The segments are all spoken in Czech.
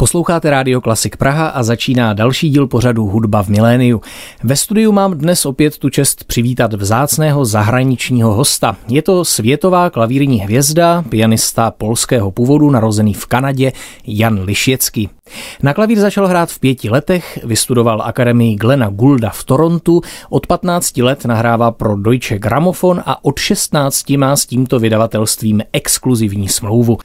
Posloucháte Rádio Klasik Praha a začíná další díl pořadu Hudba v miléniu. Ve studiu mám dnes opět tu čest přivítat vzácného zahraničního hosta. Je to světová klavírní hvězda, pianista polského původu, narozený v Kanadě, Jan Lišěcký. Na klavír začal hrát v pěti letech, vystudoval akademii Glena Gulda v Torontu, od 15 let nahrává pro Deutsche Grammophon a od 16 má s tímto vydavatelstvím exkluzivní smlouvu.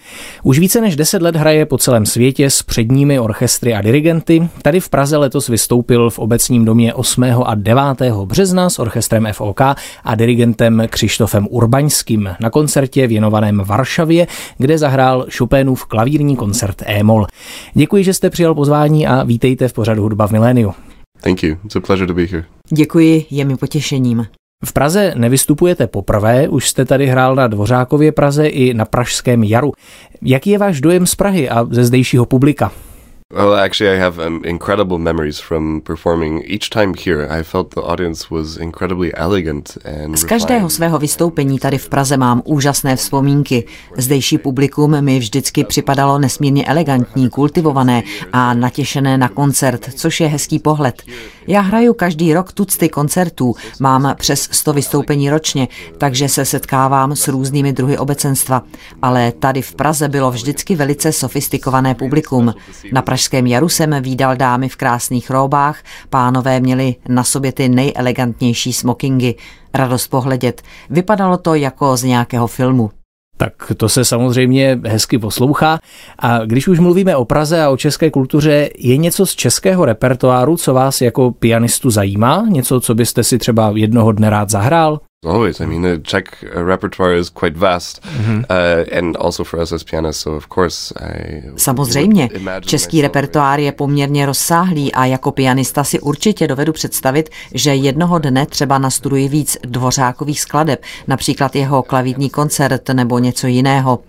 Už více než 10 let hraje po celém světě s předními orchestry a dirigenty. Tady v Praze letos vystoupil v obecním domě 8. a 9. března s orchestrem FOK a dirigentem Křištofem Urbaňským na koncertě věnovaném Varšavě, kde zahrál Chopinův klavírní koncert E-moll. Děkuji, že jste přijal pozvání a vítejte v pořadu Hudba v miléniu. Thank you. It's a pleasure to be here. Děkuji, je mi potěšením. V Praze nevystupujete poprvé, už jste tady hrál na Dvořákově Praze i na Pražském jaru. Jaký je váš dojem z Prahy a ze zdejšího publika? Well, actually, I have um, incredible memories from performing. Each time here, I felt the audience was incredibly elegant and Z každého svého vystoupení tady v Praze mám úžasné vzpomínky. Zdejší publikum mi vždycky připadalo nesmírně elegantní, kultivované a natěšené na koncert, což je hezký pohled. Já hraju každý rok tucty koncertů, mám přes 100 vystoupení ročně, takže se setkávám s různými druhy obecenstva. Ale tady v Praze bylo vždycky velice sofistikované publikum. Na Pražském jaru jsem výdal dámy v krásných róbách, pánové měli na sobě ty nejelegantnější smokingy. Radost pohledět. Vypadalo to jako z nějakého filmu. Tak to se samozřejmě hezky poslouchá. A když už mluvíme o Praze a o české kultuře, je něco z českého repertoáru, co vás jako pianistu zajímá? Něco, co byste si třeba jednoho dne rád zahrál? Always. I mean, the Czech uh, repertoire is quite vast, mm-hmm. uh, and also for us as pianists. So of course, I Samozřejmě, český repertoár je poměrně rozsáhlý a jako pianista si určitě dovedu představit, že jednoho dne třeba nastuduji víc dvořákových skladeb, například jeho klavírní koncert nebo něco jiného.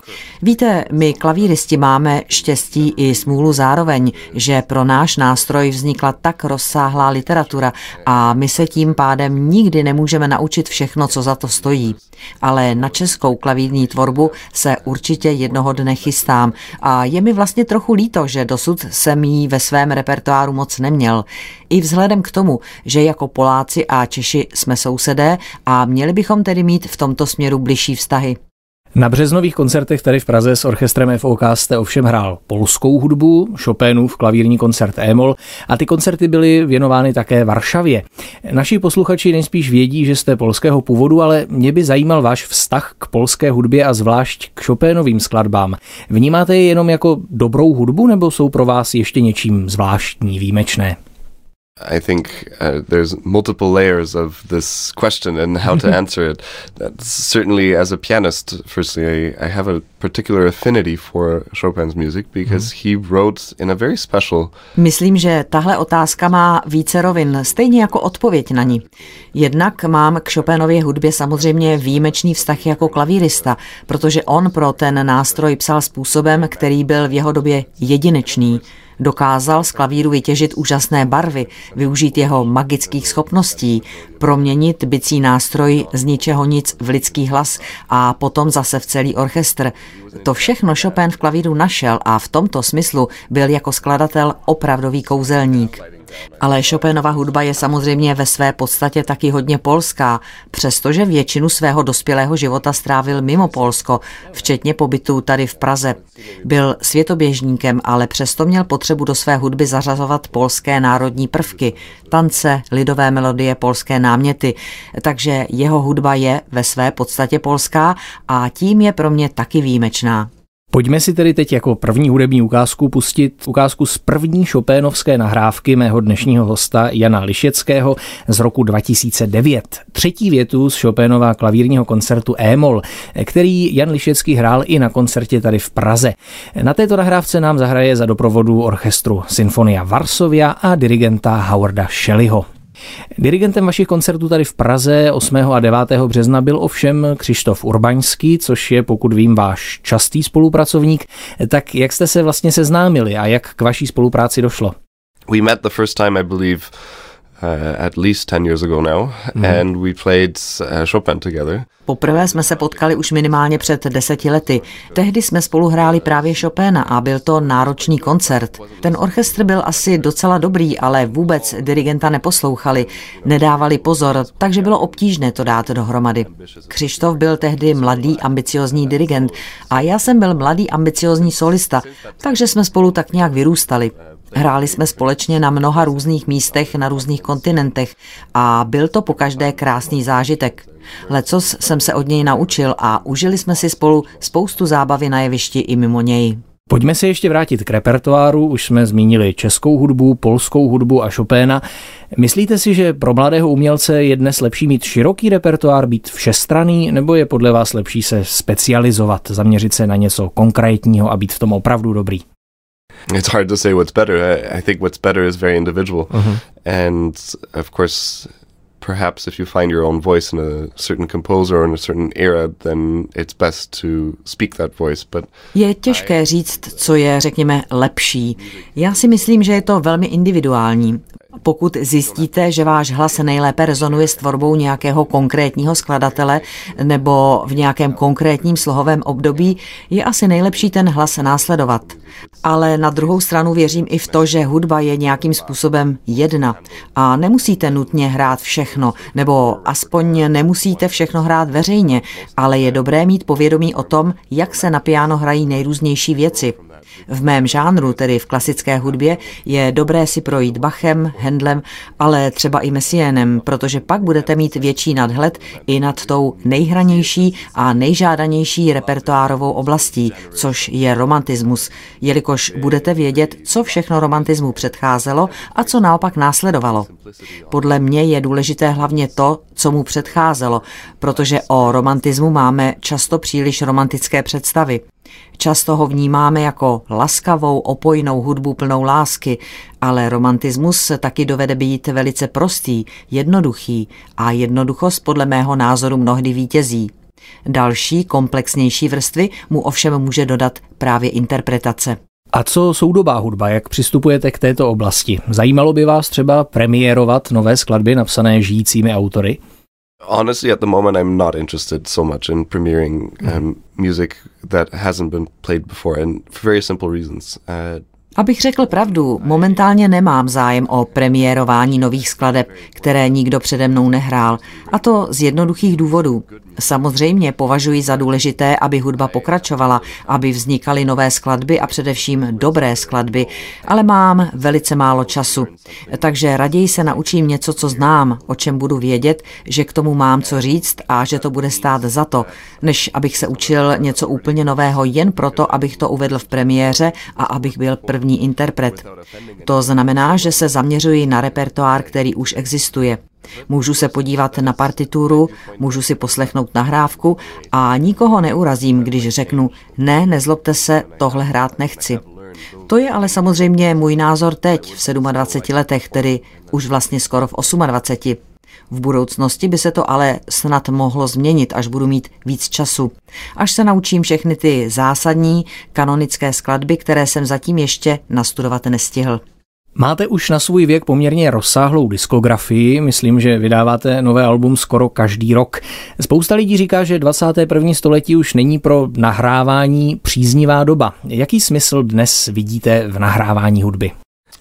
Víte, my klavíristi máme štěstí i smůlu zároveň, že pro náš nástroj vznikla tak rozsáhlá literatura a my se tím pádem nikdy nemůžeme naučit všechno, co za to stojí. Ale na českou klavírní tvorbu se určitě jednoho dne chystám a je mi vlastně trochu líto, že dosud jsem jí ve svém repertoáru moc neměl. I vzhledem k tomu, že jako Poláci a Češi jsme sousedé a měli bychom tedy mít v tomto směru bližší vztahy. Na březnových koncertech tady v Praze s orchestrem FOK jste ovšem hrál polskou hudbu, Chopinův klavírní koncert Emol a ty koncerty byly věnovány také Varšavě. Naši posluchači nejspíš vědí, že jste polského původu, ale mě by zajímal váš vztah k polské hudbě a zvlášť k Chopinovým skladbám. Vnímáte je jenom jako dobrou hudbu nebo jsou pro vás ještě něčím zvláštní, výjimečné? I think uh, there's multiple layers of this question and how to answer it. That's certainly, as a pianist, firstly, I, I have a particular affinity for Chopin's music because mm. he wrote in a very special. Myslím, že tahle otázka má více rovin, stejně jako odpověď na ní. Jednak mám k Chopinově hudbě samozřejmě výjimečný vztah jako klavírista, protože on pro ten nástroj psal způsobem, který byl v jeho době jedinečný. Dokázal z klavíru vytěžit úžasné barvy, využít jeho magických schopností, proměnit bicí nástroj z ničeho nic v lidský hlas a potom zase v celý orchestr. To všechno Chopin v klavíru našel a v tomto smyslu byl jako skladatel opravdový kouzelník. Ale Chopinova hudba je samozřejmě ve své podstatě taky hodně polská, přestože většinu svého dospělého života strávil mimo Polsko, včetně pobytu tady v Praze. Byl světoběžníkem, ale přesto měl potřebu do své hudby zařazovat polské národní prvky, tance, lidové melodie, polské náměty, takže jeho hudba je ve své podstatě polská a tím je pro mě taky výjimečná. Pojďme si tedy teď jako první hudební ukázku pustit ukázku z první Chopénovské nahrávky mého dnešního hosta Jana Lišeckého z roku 2009. Třetí větu z Chopénova klavírního koncertu E-moll, který Jan Lišecký hrál i na koncertě tady v Praze. Na této nahrávce nám zahraje za doprovodu orchestru Sinfonia Varsovia a dirigenta Howarda Shelleyho. Dirigentem vašich koncertů tady v Praze 8. a 9. března byl ovšem Křištof Urbaňský, což je, pokud vím, váš častý spolupracovník. Tak jak jste se vlastně seznámili a jak k vaší spolupráci došlo? We met the first time, I believe, at least 10 years ago now, mm. and we played uh, Chopin together. Poprvé jsme se potkali už minimálně před deseti lety. Tehdy jsme spolu hráli právě Chopina a byl to náročný koncert. Ten orchestr byl asi docela dobrý, ale vůbec dirigenta neposlouchali, nedávali pozor, takže bylo obtížné to dát dohromady. Křištof byl tehdy mladý, ambiciozní dirigent a já jsem byl mladý, ambiciozní solista, takže jsme spolu tak nějak vyrůstali. Hráli jsme společně na mnoha různých místech na různých kontinentech a byl to po každé krásný zážitek. Lecos jsem se od něj naučil a užili jsme si spolu spoustu zábavy na jevišti i mimo něj. Pojďme se ještě vrátit k repertoáru. Už jsme zmínili českou hudbu, polskou hudbu a Chopéna. Myslíte si, že pro mladého umělce je dnes lepší mít široký repertoár, být všestraný, nebo je podle vás lepší se specializovat, zaměřit se na něco konkrétního a být v tom opravdu dobrý? It's hard to say what's better. I, I think what's better is very individual. Uh-huh. And of course, perhaps if you find your own voice in a certain composer or in a certain era, then it's best to speak that voice. But je těžké říct, co je, řekněme, lepší. Já si myslím, že je to velmi individuální. Pokud zjistíte, že váš hlas nejlépe rezonuje s tvorbou nějakého konkrétního skladatele nebo v nějakém konkrétním slohovém období, je asi nejlepší ten hlas následovat. Ale na druhou stranu věřím i v to, že hudba je nějakým způsobem jedna a nemusíte nutně hrát všechno, nebo aspoň nemusíte všechno hrát veřejně, ale je dobré mít povědomí o tom, jak se na piano hrají nejrůznější věci. V mém žánru, tedy v klasické hudbě, je dobré si projít Bachem, Hendlem, ale třeba i Messienem, protože pak budete mít větší nadhled i nad tou nejhranější a nejžádanější repertoárovou oblastí, což je romantismus, jelikož budete vědět, co všechno romantismu předcházelo a co naopak následovalo. Podle mě je důležité hlavně to, co mu předcházelo, protože o romantismu máme často příliš romantické představy. Často ho vnímáme jako laskavou, opojnou hudbu plnou lásky, ale romantismus taky dovede být velice prostý, jednoduchý a jednoduchost podle mého názoru mnohdy vítězí. Další, komplexnější vrstvy mu ovšem může dodat právě interpretace. A co soudobá hudba, jak přistupujete k této oblasti? Zajímalo by vás třeba premiérovat nové skladby napsané žijícími autory? Honestly, at the moment, I'm not interested so much in premiering um, music that hasn't been played before, and for very simple reasons. Uh, Abych řekl pravdu, momentálně nemám zájem o premiérování nových skladeb, které nikdo přede mnou nehrál, a to z jednoduchých důvodů. Samozřejmě považuji za důležité, aby hudba pokračovala, aby vznikaly nové skladby a především dobré skladby, ale mám velice málo času. Takže raději se naučím něco, co znám, o čem budu vědět, že k tomu mám co říct a že to bude stát za to, než abych se učil něco úplně nového jen proto, abych to uvedl v premiéře a abych byl první interpret. To znamená, že se zaměřuji na repertoár, který už existuje. Můžu se podívat na partituru, můžu si poslechnout nahrávku a nikoho neurazím, když řeknu, ne, nezlobte se, tohle hrát nechci. To je ale samozřejmě můj názor teď, v 27 letech, tedy už vlastně skoro v 28. V budoucnosti by se to ale snad mohlo změnit, až budu mít víc času. Až se naučím všechny ty zásadní kanonické skladby, které jsem zatím ještě nastudovat nestihl. Máte už na svůj věk poměrně rozsáhlou diskografii, myslím, že vydáváte nové album skoro každý rok. Spousta lidí říká, že 21. století už není pro nahrávání příznivá doba. Jaký smysl dnes vidíte v nahrávání hudby?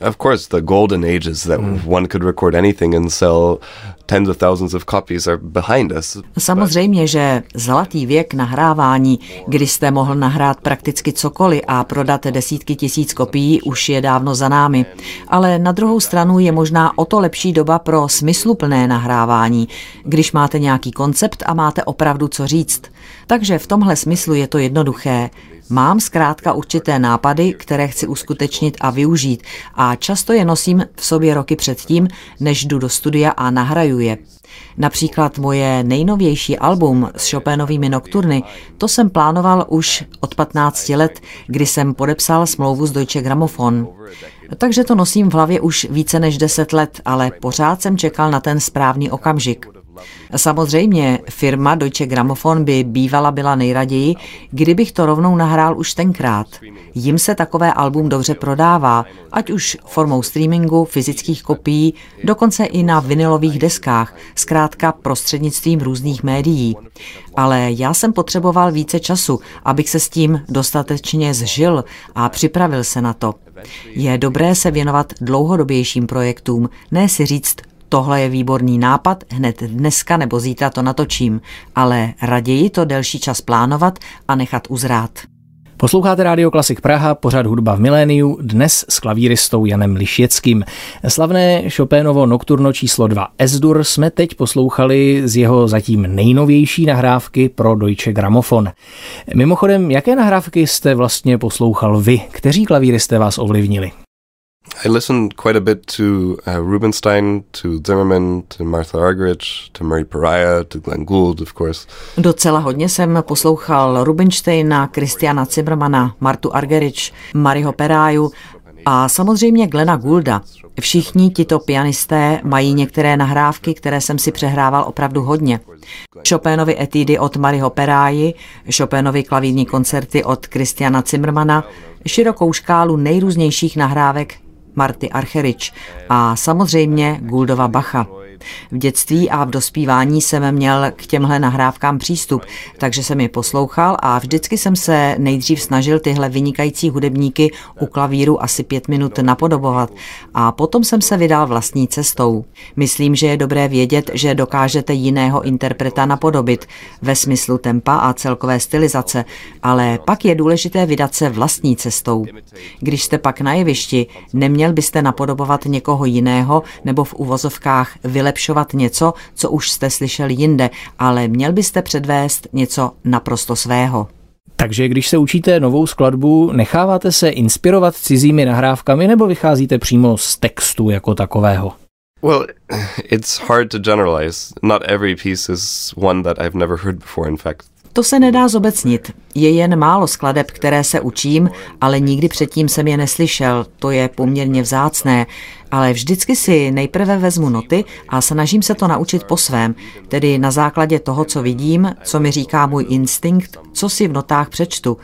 Of course, the golden ages that mm. one could record anything and sell tens of thousands of copies are behind us. Samozřejmě, že zlatý věk nahrávání, kdy jste mohl nahrát prakticky cokoliv a prodat desítky tisíc kopií, už je dávno za námi. Ale na druhou stranu je možná o to lepší doba pro smysluplné nahrávání, když máte nějaký koncept a máte opravdu co říct. Takže v tomhle smyslu je to jednoduché. Mám zkrátka určité nápady, které chci uskutečnit a využít a často je nosím v sobě roky předtím, než jdu do studia a nahraju je. Například moje nejnovější album s Chopinovými nokturny, to jsem plánoval už od 15 let, kdy jsem podepsal smlouvu s Deutsche Grammophon. Takže to nosím v hlavě už více než 10 let, ale pořád jsem čekal na ten správný okamžik. Samozřejmě firma Deutsche Grammophon by bývala byla nejraději, kdybych to rovnou nahrál už tenkrát. Jim se takové album dobře prodává, ať už formou streamingu, fyzických kopií, dokonce i na vinilových deskách, zkrátka prostřednictvím různých médií. Ale já jsem potřeboval více času, abych se s tím dostatečně zžil a připravil se na to. Je dobré se věnovat dlouhodobějším projektům, ne si říct, tohle je výborný nápad, hned dneska nebo zítra to natočím, ale raději to delší čas plánovat a nechat uzrát. Posloucháte Rádio Klasik Praha, pořad hudba v miléniu, dnes s klavíristou Janem Lišěckým. Slavné Chopinovo nokturno číslo 2 Esdur jsme teď poslouchali z jeho zatím nejnovější nahrávky pro Deutsche Grammophon. Mimochodem, jaké nahrávky jste vlastně poslouchal vy? Kteří klavíristé vás ovlivnili? I listened quite a bit to uh, Rubinstein, to Zimmerman, to Martha Argerich, to Murray Pariah, to Glenn Gould, of course. Docela hodně jsem poslouchal Rubinsteina, Christiana Zimmermana, Martu Argerich, Maryho Peráju a samozřejmě Glena Goulda. Všichni tito pianisté mají některé nahrávky, které jsem si přehrával opravdu hodně. Chopinovi etídy od Maryho Peráji, Chopinovi klavírní koncerty od Christiana Zimmermana, širokou škálu nejrůznějších nahrávek Marty Archerič a samozřejmě Guldova Bacha. V dětství a v dospívání jsem měl k těmhle nahrávkám přístup, takže jsem je poslouchal a vždycky jsem se nejdřív snažil tyhle vynikající hudebníky u klavíru asi pět minut napodobovat a potom jsem se vydal vlastní cestou. Myslím, že je dobré vědět, že dokážete jiného interpreta napodobit ve smyslu tempa a celkové stylizace, ale pak je důležité vydat se vlastní cestou. Když jste pak na jevišti, neměl byste napodobovat někoho jiného nebo v uvozovkách vylepšit vylepšovat něco, co už jste slyšeli jinde, ale měl byste předvést něco naprosto svého. Takže když se učíte novou skladbu, necháváte se inspirovat cizími nahrávkami nebo vycházíte přímo z textu jako takového? Well, it's hard to generalize. Not every piece is one that I've never heard before, in fact. To se nedá zobecnit. Je jen málo skladeb, které se učím, ale nikdy předtím jsem je neslyšel. To je poměrně vzácné. Ale vždycky si nejprve vezmu noty a snažím se to naučit po svém, tedy na základě toho, co vidím, co mi říká můj instinkt, co si v notách přečtu.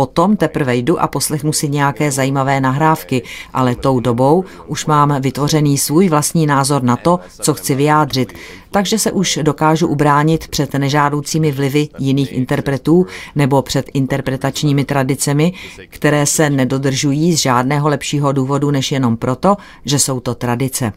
Potom teprve jdu a poslechnu si nějaké zajímavé nahrávky, ale tou dobou už mám vytvořený svůj vlastní názor na to, co chci vyjádřit, takže se už dokážu ubránit před nežádoucími vlivy jiných interpretů nebo před interpretačními tradicemi, které se nedodržují z žádného lepšího důvodu než jenom proto, že jsou to tradice.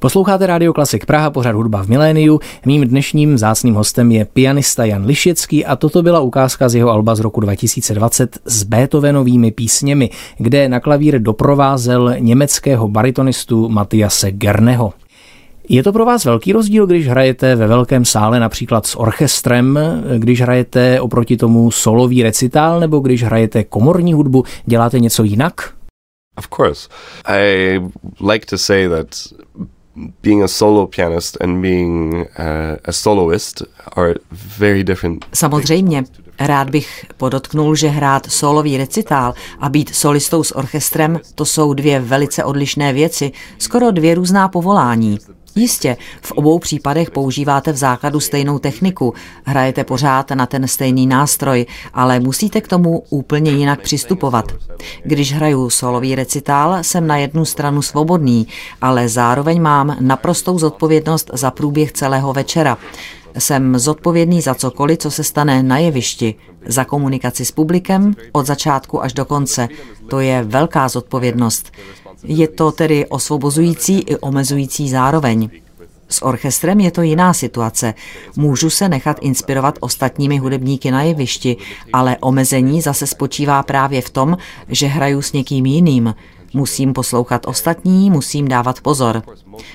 Posloucháte Radio Klasik Praha, pořad hudba v miléniu. Mým dnešním zácným hostem je pianista Jan Lišecký a toto byla ukázka z jeho alba z roku 2020 s Beethovenovými písněmi, kde na klavír doprovázel německého baritonistu Matiase Gerneho. Je to pro vás velký rozdíl, když hrajete ve velkém sále například s orchestrem, když hrajete oproti tomu solový recitál, nebo když hrajete komorní hudbu, děláte něco jinak? Of course. I like to say that being a solo pianist and being a soloist are very different. Samozřejmě. Rád bych podotknul, že hrát solový recitál a být solistou s orchestrem, to jsou dvě velice odlišné věci, skoro dvě různá povolání. Jistě, v obou případech používáte v základu stejnou techniku, hrajete pořád na ten stejný nástroj, ale musíte k tomu úplně jinak přistupovat. Když hraju solový recitál, jsem na jednu stranu svobodný, ale zároveň mám naprostou zodpovědnost za průběh celého večera. Jsem zodpovědný za cokoliv, co se stane na jevišti, za komunikaci s publikem od začátku až do konce. To je velká zodpovědnost. Je to tedy osvobozující i omezující zároveň. S orchestrem je to jiná situace. Můžu se nechat inspirovat ostatními hudebníky na jevišti, ale omezení zase spočívá právě v tom, že hraju s někým jiným. Musím poslouchat ostatní, musím dávat pozor.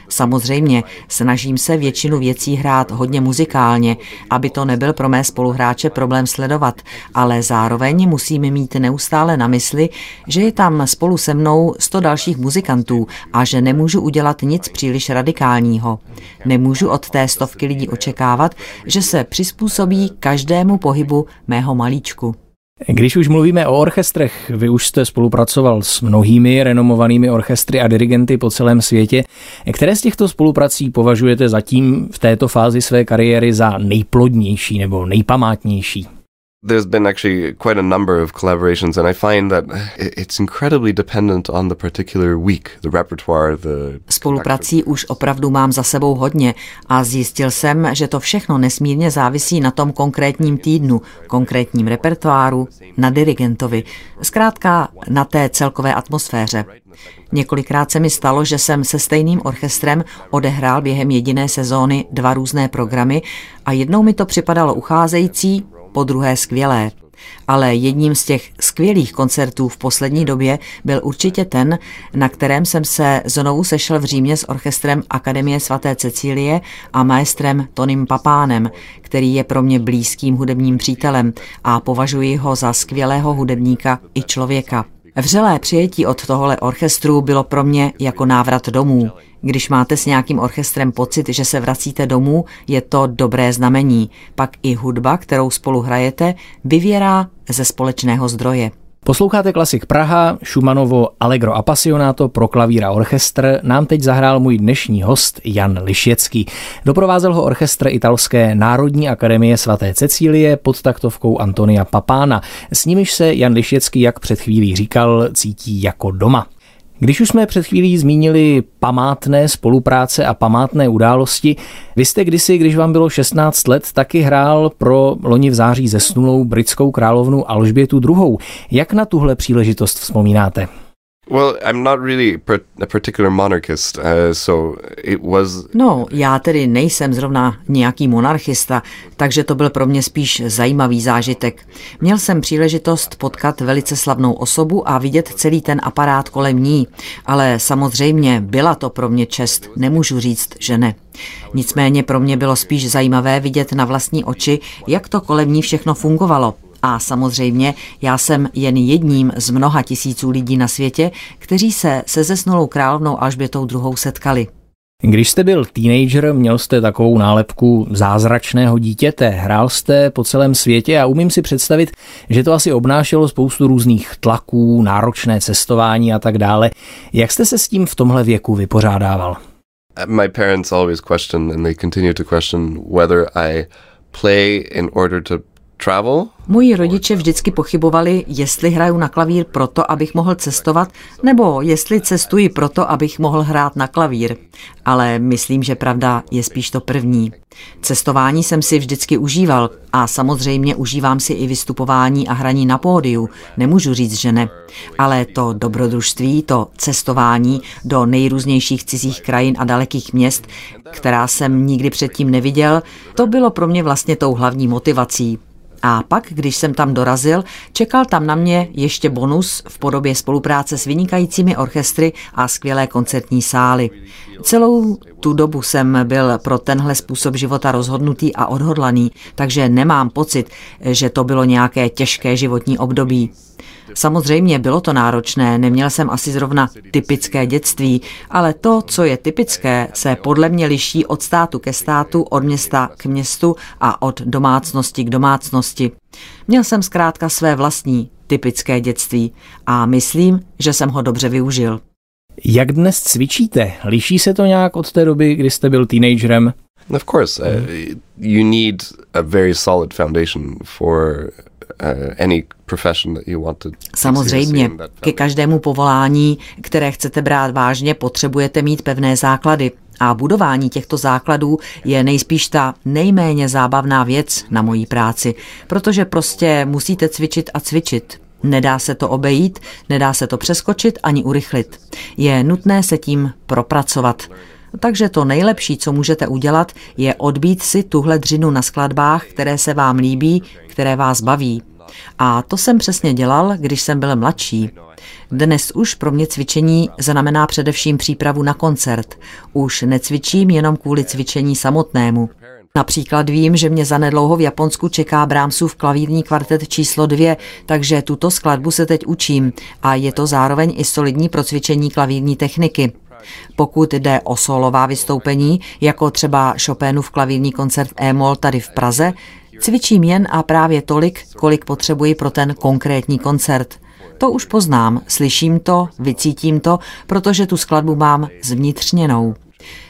Samozřejmě snažím se většinu věcí hrát hodně muzikálně, aby to nebyl pro mé spoluhráče problém sledovat, ale zároveň musím mít neustále na mysli, že je tam spolu se mnou sto dalších muzikantů a že nemůžu udělat nic příliš radikálního. Nemůžu od té stovky lidí očekávat, že se přizpůsobí každému pohybu mého malíčku. Když už mluvíme o orchestrech, vy už jste spolupracoval s mnohými renomovanými orchestry a dirigenty po celém světě. Které z těchto spoluprací považujete zatím v této fázi své kariéry za nejplodnější nebo nejpamátnější? There's been actually quite a number of collaborations, and I find that it's incredibly dependent on the particular week, the repertoire, the. Spoluprací už opravdu mám za sebou hodně a zjistil jsem, že to všechno nesmírně závisí na tom konkrétním týdnu, konkrétním repertoáru, na dirigentovi, zkrátka na té celkové atmosféře. Několikrát se mi stalo, že jsem se stejným orchestrem odehrál během jediné sezóny dva různé programy a jednou mi to připadalo ucházející, po druhé skvělé. Ale jedním z těch skvělých koncertů v poslední době byl určitě ten, na kterém jsem se znovu sešel v Římě s orchestrem Akademie svaté Cecílie a maestrem Tonym Papánem, který je pro mě blízkým hudebním přítelem a považuji ho za skvělého hudebníka i člověka. Vřelé přijetí od tohle orchestru bylo pro mě jako návrat domů. Když máte s nějakým orchestrem pocit, že se vracíte domů, je to dobré znamení. Pak i hudba, kterou spolu hrajete, vyvěrá ze společného zdroje. Posloucháte klasik Praha, Schumanovo Allegro Appassionato pro klavír a orchestr nám teď zahrál můj dnešní host Jan Lišěcký. Doprovázel ho orchestr italské Národní akademie svaté Cecílie pod taktovkou Antonia Papána. S nimiž se Jan Lišěcký, jak před chvílí říkal, cítí jako doma. Když už jsme před chvílí zmínili památné spolupráce a památné události, vy jste kdysi, když vám bylo 16 let, taky hrál pro loni v září zesnulou britskou královnu Alžbětu II. Jak na tuhle příležitost vzpomínáte? Well, I'm not really a particular monarchist, uh, so it was... No, já tedy nejsem zrovna nějaký monarchista, takže to byl pro mě spíš zajímavý zážitek. Měl jsem příležitost potkat velice slavnou osobu a vidět celý ten aparát kolem ní, ale samozřejmě byla to pro mě čest, nemůžu říct, že ne. Nicméně pro mě bylo spíš zajímavé vidět na vlastní oči, jak to kolem ní všechno fungovalo. A samozřejmě já jsem jen jedním z mnoha tisíců lidí na světě, kteří se se zesnulou královnou Alžbětou druhou setkali. Když jste byl teenager, měl jste takovou nálepku zázračného dítěte, hrál jste po celém světě a umím si představit, že to asi obnášelo spoustu různých tlaků, náročné cestování a tak dále. Jak jste se s tím v tomhle věku vypořádával? My parents always question and they continue to question whether I play in order to travel Moji rodiče vždycky pochybovali, jestli hraju na klavír proto, abych mohl cestovat, nebo jestli cestuji proto, abych mohl hrát na klavír. Ale myslím, že pravda je spíš to první. Cestování jsem si vždycky užíval a samozřejmě užívám si i vystupování a hraní na pódiu. Nemůžu říct, že ne. Ale to dobrodružství, to cestování do nejrůznějších cizích krajin a dalekých měst, která jsem nikdy předtím neviděl, to bylo pro mě vlastně tou hlavní motivací. A pak, když jsem tam dorazil, čekal tam na mě ještě bonus v podobě spolupráce s vynikajícími orchestry a skvělé koncertní sály. Celou tu dobu jsem byl pro tenhle způsob života rozhodnutý a odhodlaný, takže nemám pocit, že to bylo nějaké těžké životní období. Samozřejmě bylo to náročné, neměl jsem asi zrovna typické dětství, ale to, co je typické, se podle mě liší od státu ke státu, od města k městu a od domácnosti k domácnosti. Měl jsem zkrátka své vlastní typické dětství a myslím, že jsem ho dobře využil. Jak dnes cvičíte? Liší se to nějak od té doby, kdy jste byl teenagerem? Of course, uh, you need a very solid foundation for Samozřejmě, ke každému povolání, které chcete brát vážně, potřebujete mít pevné základy. A budování těchto základů je nejspíš ta nejméně zábavná věc na mojí práci, protože prostě musíte cvičit a cvičit. Nedá se to obejít, nedá se to přeskočit ani urychlit. Je nutné se tím propracovat. Takže to nejlepší, co můžete udělat, je odbít si tuhle dřinu na skladbách, které se vám líbí, které vás baví. A to jsem přesně dělal, když jsem byl mladší. Dnes už pro mě cvičení znamená především přípravu na koncert. Už necvičím jenom kvůli cvičení samotnému. Například vím, že mě zanedlouho v Japonsku čeká Brahmsův klavírní kvartet číslo dvě, takže tuto skladbu se teď učím a je to zároveň i solidní procvičení klavírní techniky. Pokud jde o solová vystoupení, jako třeba Chopinův klavírní koncert E-moll tady v Praze, Cvičím jen a právě tolik, kolik potřebuji pro ten konkrétní koncert. To už poznám, slyším to, vycítím to, protože tu skladbu mám zvnitřněnou.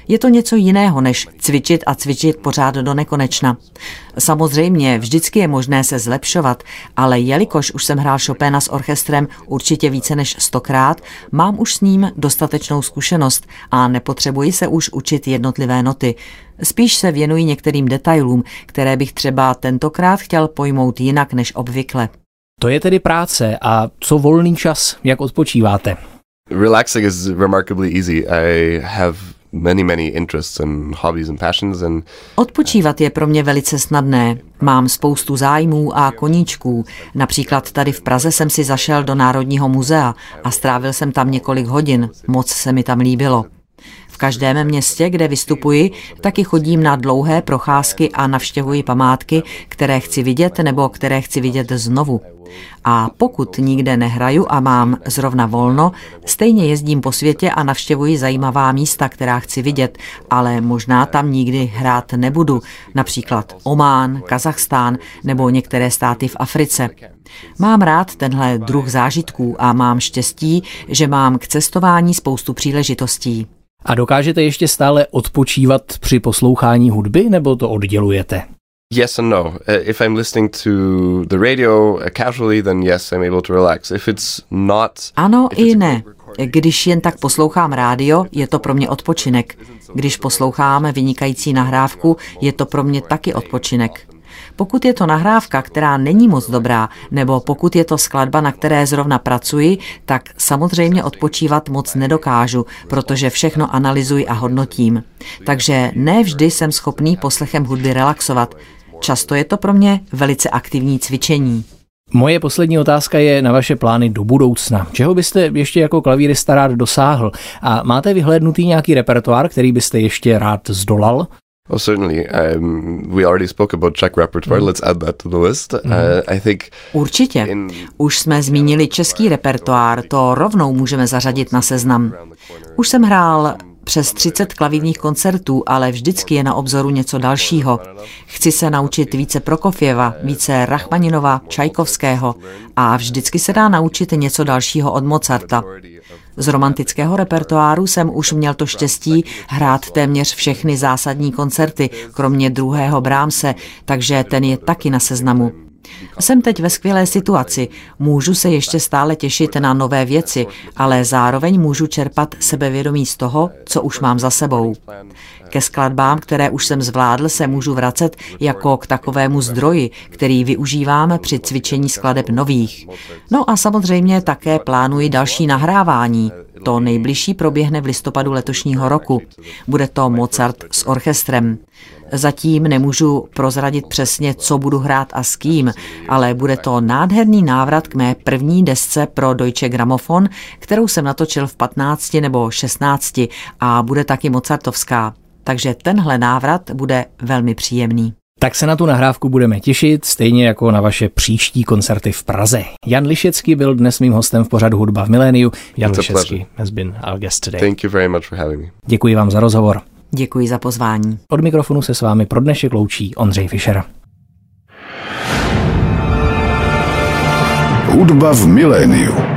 Je to něco jiného, než cvičit a cvičit pořád do nekonečna. Samozřejmě, vždycky je možné se zlepšovat, ale jelikož už jsem hrál Chopina s orchestrem určitě více než stokrát, mám už s ním dostatečnou zkušenost a nepotřebuji se už učit jednotlivé noty. Spíš se věnuji některým detailům, které bych třeba tentokrát chtěl pojmout jinak než obvykle. To je tedy práce a co volný čas, jak odpočíváte? Relaxing is remarkably easy. I have many, many interests and hobbies and passions and Odpočívat je pro mě velice snadné. Mám spoustu zájmů a koníčků. Například tady v Praze jsem si zašel do Národního muzea a strávil jsem tam několik hodin. Moc se mi tam líbilo. V každém městě, kde vystupuji, taky chodím na dlouhé procházky a navštěvuji památky, které chci vidět nebo které chci vidět znovu. A pokud nikde nehraju a mám zrovna volno, stejně jezdím po světě a navštěvuji zajímavá místa, která chci vidět, ale možná tam nikdy hrát nebudu, například Omán, Kazachstán nebo některé státy v Africe. Mám rád tenhle druh zážitků a mám štěstí, že mám k cestování spoustu příležitostí. A dokážete ještě stále odpočívat při poslouchání hudby, nebo to oddělujete? Yes and no. Uh, if I'm listening to the radio uh, casually, then yes, I'm able to relax. If it's not, Ano i ne. Když jen tak poslouchám rádio, je to pro mě odpočinek. Když poslouchám vynikající nahrávku, je to pro mě taky odpočinek. Pokud je to nahrávka, která není moc dobrá, nebo pokud je to skladba, na které zrovna pracuji, tak samozřejmě odpočívat moc nedokážu, protože všechno analyzuji a hodnotím. Takže ne vždy jsem schopný poslechem hudby relaxovat. Často je to pro mě velice aktivní cvičení. Moje poslední otázka je na vaše plány do budoucna. Čeho byste ještě jako klavírista rád dosáhl? A máte vyhlédnutý nějaký repertoár, který byste ještě rád zdolal? Oh, certainly. Um, we already spoke about Czech repertoire. Let's add that to the list. Uh, I think Určitě. Už jsme zmínili český repertoár, to rovnou můžeme zařadit na seznam. Už jsem hrál přes 30 klavírních koncertů, ale vždycky je na obzoru něco dalšího. Chci se naučit více Prokofěva, více Rachmaninova, Čajkovského a vždycky se dá naučit něco dalšího od Mozarta. Z romantického repertoáru jsem už měl to štěstí hrát téměř všechny zásadní koncerty, kromě druhého Brámse, takže ten je taky na seznamu. Jsem teď ve skvělé situaci, můžu se ještě stále těšit na nové věci, ale zároveň můžu čerpat sebevědomí z toho, co už mám za sebou. Ke skladbám, které už jsem zvládl, se můžu vracet jako k takovému zdroji, který využívám při cvičení skladeb nových. No a samozřejmě také plánuji další nahrávání. To nejbližší proběhne v listopadu letošního roku. Bude to Mozart s orchestrem. Zatím nemůžu prozradit přesně, co budu hrát a s kým, ale bude to nádherný návrat k mé první desce pro Deutsche Grammophon, kterou jsem natočil v 15 nebo 16 a bude taky Mozartovská. Takže tenhle návrat bude velmi příjemný. Tak se na tu nahrávku budeme těšit, stejně jako na vaše příští koncerty v Praze. Jan Lišecký byl dnes mým hostem v pořadu Hudba v miléniu. Jan It's Lišecký has been our guest today. thank you very much for having me. Děkuji vám za rozhovor. Děkuji za pozvání. Od mikrofonu se s vámi pro dnešek loučí Ondřej Fischer. Hudba v miléniu.